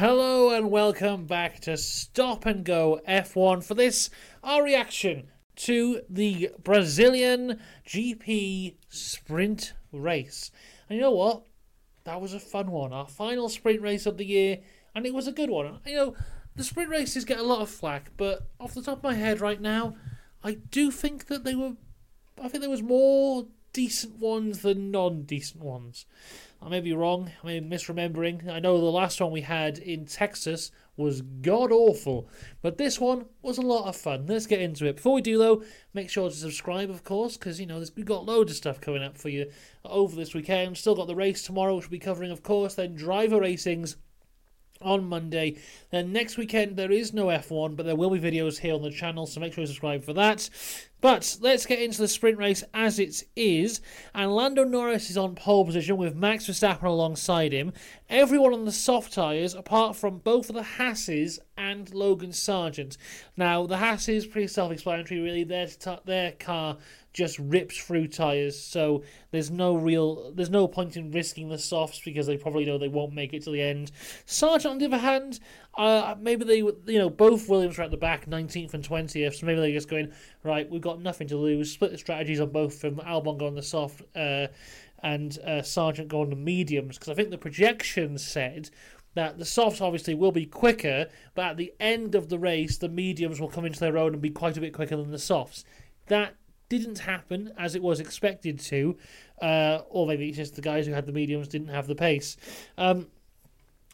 Hello and welcome back to Stop and Go F1 for this our reaction to the Brazilian GP sprint race. And you know what? That was a fun one. Our final sprint race of the year, and it was a good one. You know, the sprint races get a lot of flack, but off the top of my head right now, I do think that they were. I think there was more decent ones than non-decent ones. I may be wrong. I may be misremembering. I know the last one we had in Texas was god awful, but this one was a lot of fun. Let's get into it. Before we do, though, make sure to subscribe, of course, because you know we've got loads of stuff coming up for you over this weekend. Still got the race tomorrow, which we'll be covering, of course. Then driver racings on Monday. Then next weekend there is no F1, but there will be videos here on the channel, so make sure you subscribe for that. But let's get into the sprint race as it is. And Lando Norris is on pole position with Max Verstappen alongside him. Everyone on the soft tyres, apart from both of the Hasses and Logan Sargent. Now, the Hasses, pretty self explanatory, really. Their, their car just rips through tyres, so there's no real, there's no point in risking the softs because they probably know they won't make it to the end. Sargent, on the other hand, uh, maybe they, you know, both Williams are at the back, 19th and 20th, so maybe they're just going, right, we've got nothing to lose, split the strategies on both from Albon going the soft uh, and uh, Sargent going the mediums, because I think the projections said that the softs obviously will be quicker, but at the end of the race, the mediums will come into their own and be quite a bit quicker than the softs. That didn't happen as it was expected to, uh, or maybe it's just the guys who had the mediums didn't have the pace. Um,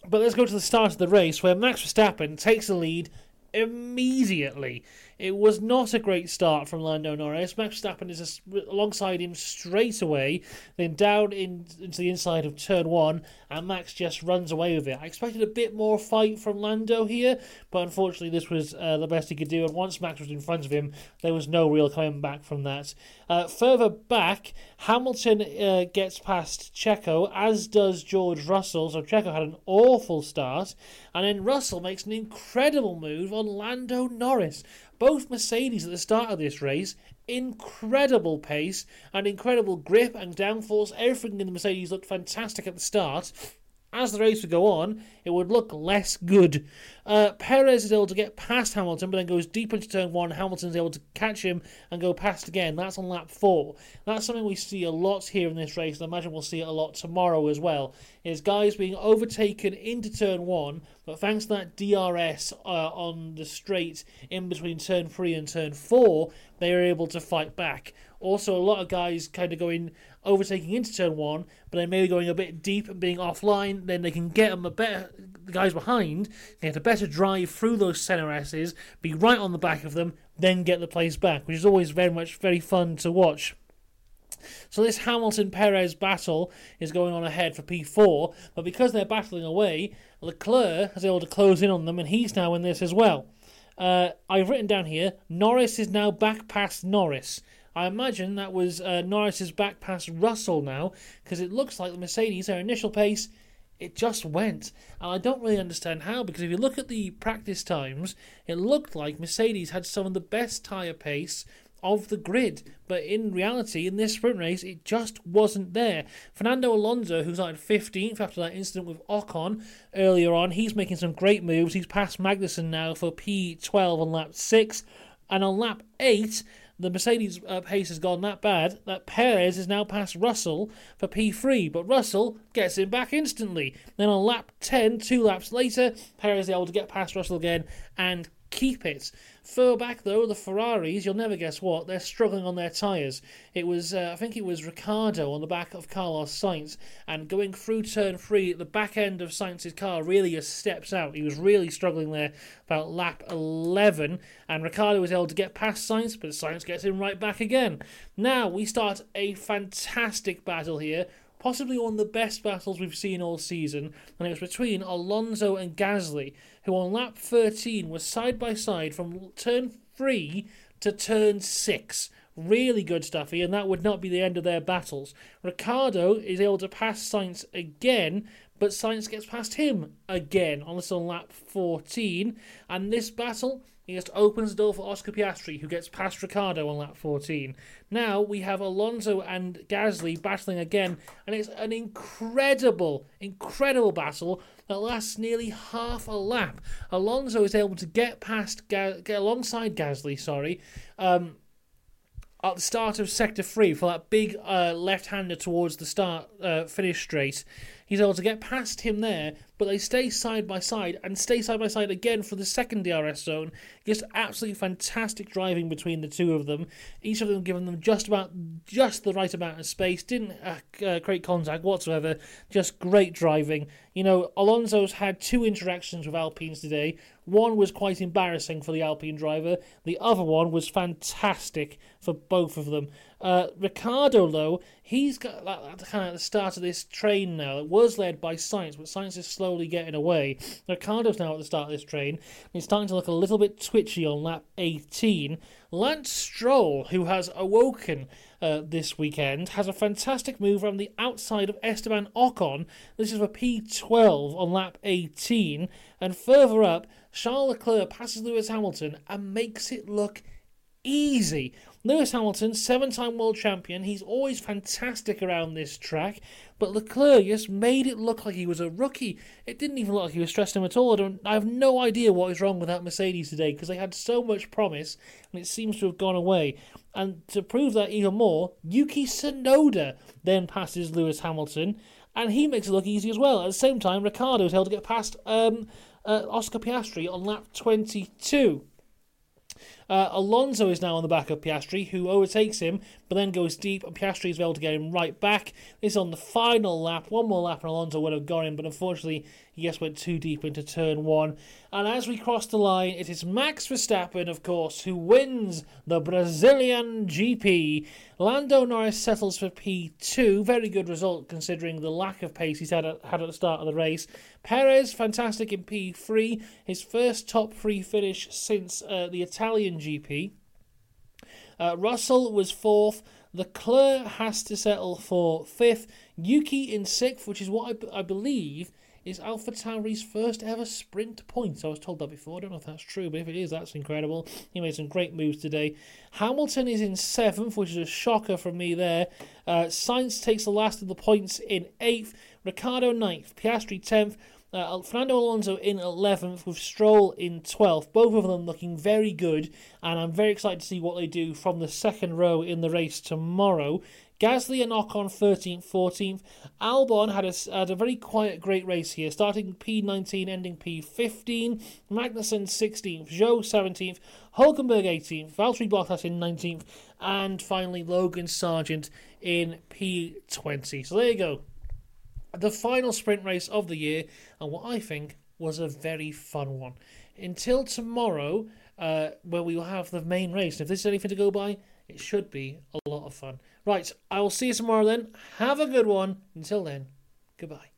but let's go to the start of the race where Max Verstappen takes the lead immediately. It was not a great start from Lando Norris. Max Verstappen is alongside him straight away, then down in, into the inside of turn one, and Max just runs away with it. I expected a bit more fight from Lando here, but unfortunately, this was uh, the best he could do. And once Max was in front of him, there was no real coming back from that. Uh, further back, Hamilton uh, gets past Checo, as does George Russell. So Checo had an awful start, and then Russell makes an incredible move on Lando Norris. Both Mercedes at the start of this race, incredible pace and incredible grip and downforce. Everything in the Mercedes looked fantastic at the start as the race would go on, it would look less good. Uh, Perez is able to get past Hamilton, but then goes deep into turn one. Hamilton's able to catch him and go past again. That's on lap four. That's something we see a lot here in this race, and I imagine we'll see it a lot tomorrow as well. Is guys being overtaken into turn one, but thanks to that DRS uh, on the straight in between turn three and turn four, they are able to fight back. Also, a lot of guys kind of going overtaking into turn one, but then maybe going a bit deep and being offline. Then they can get them a better the guys behind get a better drive through those center S's, be right on the back of them, then get the place back, which is always very much very fun to watch. So this Hamilton Perez battle is going on ahead for P4, but because they're battling away, Leclerc is able to close in on them, and he's now in this as well. Uh, I've written down here Norris is now back past Norris. I imagine that was uh, Norris's back past Russell now, because it looks like the Mercedes, their initial pace, it just went. And I don't really understand how, because if you look at the practice times, it looked like Mercedes had some of the best tyre pace of the grid. But in reality, in this sprint race, it just wasn't there. Fernando Alonso, who's like 15th after that incident with Ocon earlier on, he's making some great moves. He's past Magnussen now for P12 on lap 6. And on lap 8, the Mercedes uh, pace has gone that bad that Perez is now past Russell for P3, but Russell gets him back instantly. Then on lap 10, two laps later, Perez is able to get past Russell again and keep it. Further back though, the Ferraris, you'll never guess what, they're struggling on their tyres. It was, uh, I think it was Ricciardo on the back of Carlos Sainz, and going through turn three, the back end of Sainz's car really just steps out. He was really struggling there about lap 11, and Ricciardo was able to get past Sainz, but Sainz gets him right back again. Now we start a fantastic battle here possibly one of the best battles we've seen all season, and it was between Alonso and Gasly, who on lap 13 were side by side from turn 3 to turn 6. Really good stuff here, and that would not be the end of their battles. Ricciardo is able to pass Sainz again, but Sainz gets past him again on this on lap 14. And this battle, he just opens the door for Oscar Piastri, who gets past Ricciardo on lap 14. Now we have Alonso and Gasly battling again, and it's an incredible, incredible battle that lasts nearly half a lap. Alonso is able to get past, get alongside Gasly, sorry, um, at the start of sector three for that big uh, left-hander towards the start uh, finish straight. He's able to get past him there, but they stay side by side and stay side by side again for the second DRS zone. Just absolutely fantastic driving between the two of them. Each of them giving them just about just the right amount of space. Didn't uh, uh, create contact whatsoever. Just great driving. You know, Alonso's had two interactions with Alpines today. One was quite embarrassing for the Alpine driver. The other one was fantastic for both of them. Uh, Ricciardo, though, he's got kind of at the start of this train now. It was led by Sainz, but Sainz is slowly getting away. Ricciardo's now at the start of this train. He's starting to look a little bit twitchy on lap 18. Lance Stroll, who has awoken uh, this weekend, has a fantastic move around the outside of Esteban Ocon. This is for P12 on lap 18. And further up, Charles Leclerc passes Lewis Hamilton and makes it look easy. Lewis Hamilton, seven time world champion, he's always fantastic around this track, but Leclerc just made it look like he was a rookie. It didn't even look like he was stressing him at all. I, don't, I have no idea what is wrong with that Mercedes today because they had so much promise and it seems to have gone away. And to prove that even more, Yuki Tsunoda then passes Lewis Hamilton and he makes it look easy as well. At the same time, Ricciardo is able to get past um, uh, Oscar Piastri on lap 22. Uh, Alonso is now on the back of Piastri, who overtakes him, but then goes deep, and Piastri is able to get him right back. This is on the final lap. One more lap, and Alonso would have gone in, but unfortunately, he just went too deep into turn one. And as we cross the line, it is Max Verstappen, of course, who wins the Brazilian GP. Lando Norris settles for P2. Very good result considering the lack of pace he's had at, had at the start of the race. Perez, fantastic in P3. His first top three finish since uh, the Italian GP. Uh, Russell was fourth. Leclerc has to settle for fifth. Yuki in sixth, which is what I, I believe is Alpha Tauri's first ever sprint points. I was told that before. I don't know if that's true, but if it is, that's incredible. He made some great moves today. Hamilton is in seventh, which is a shocker from me there. Uh, Sainz takes the last of the points in eighth. Ricciardo ninth. Piastri tenth. Uh, Fernando Alonso in 11th with Stroll in 12th. Both of them looking very good, and I'm very excited to see what they do from the second row in the race tomorrow. Gasly and Ocon 13th, 14th. Albon had a, had a very quiet, great race here, starting P19, ending P15. Magnussen 16th, Zhou 17th, Hulkenberg 18th, Valtteri Bottas in 19th, and finally Logan Sargent in P20. So there you go. The final sprint race of the year, and what I think was a very fun one. Until tomorrow, uh, where we will have the main race. If this is anything to go by, it should be a lot of fun. Right, I will see you tomorrow then. Have a good one. Until then, goodbye.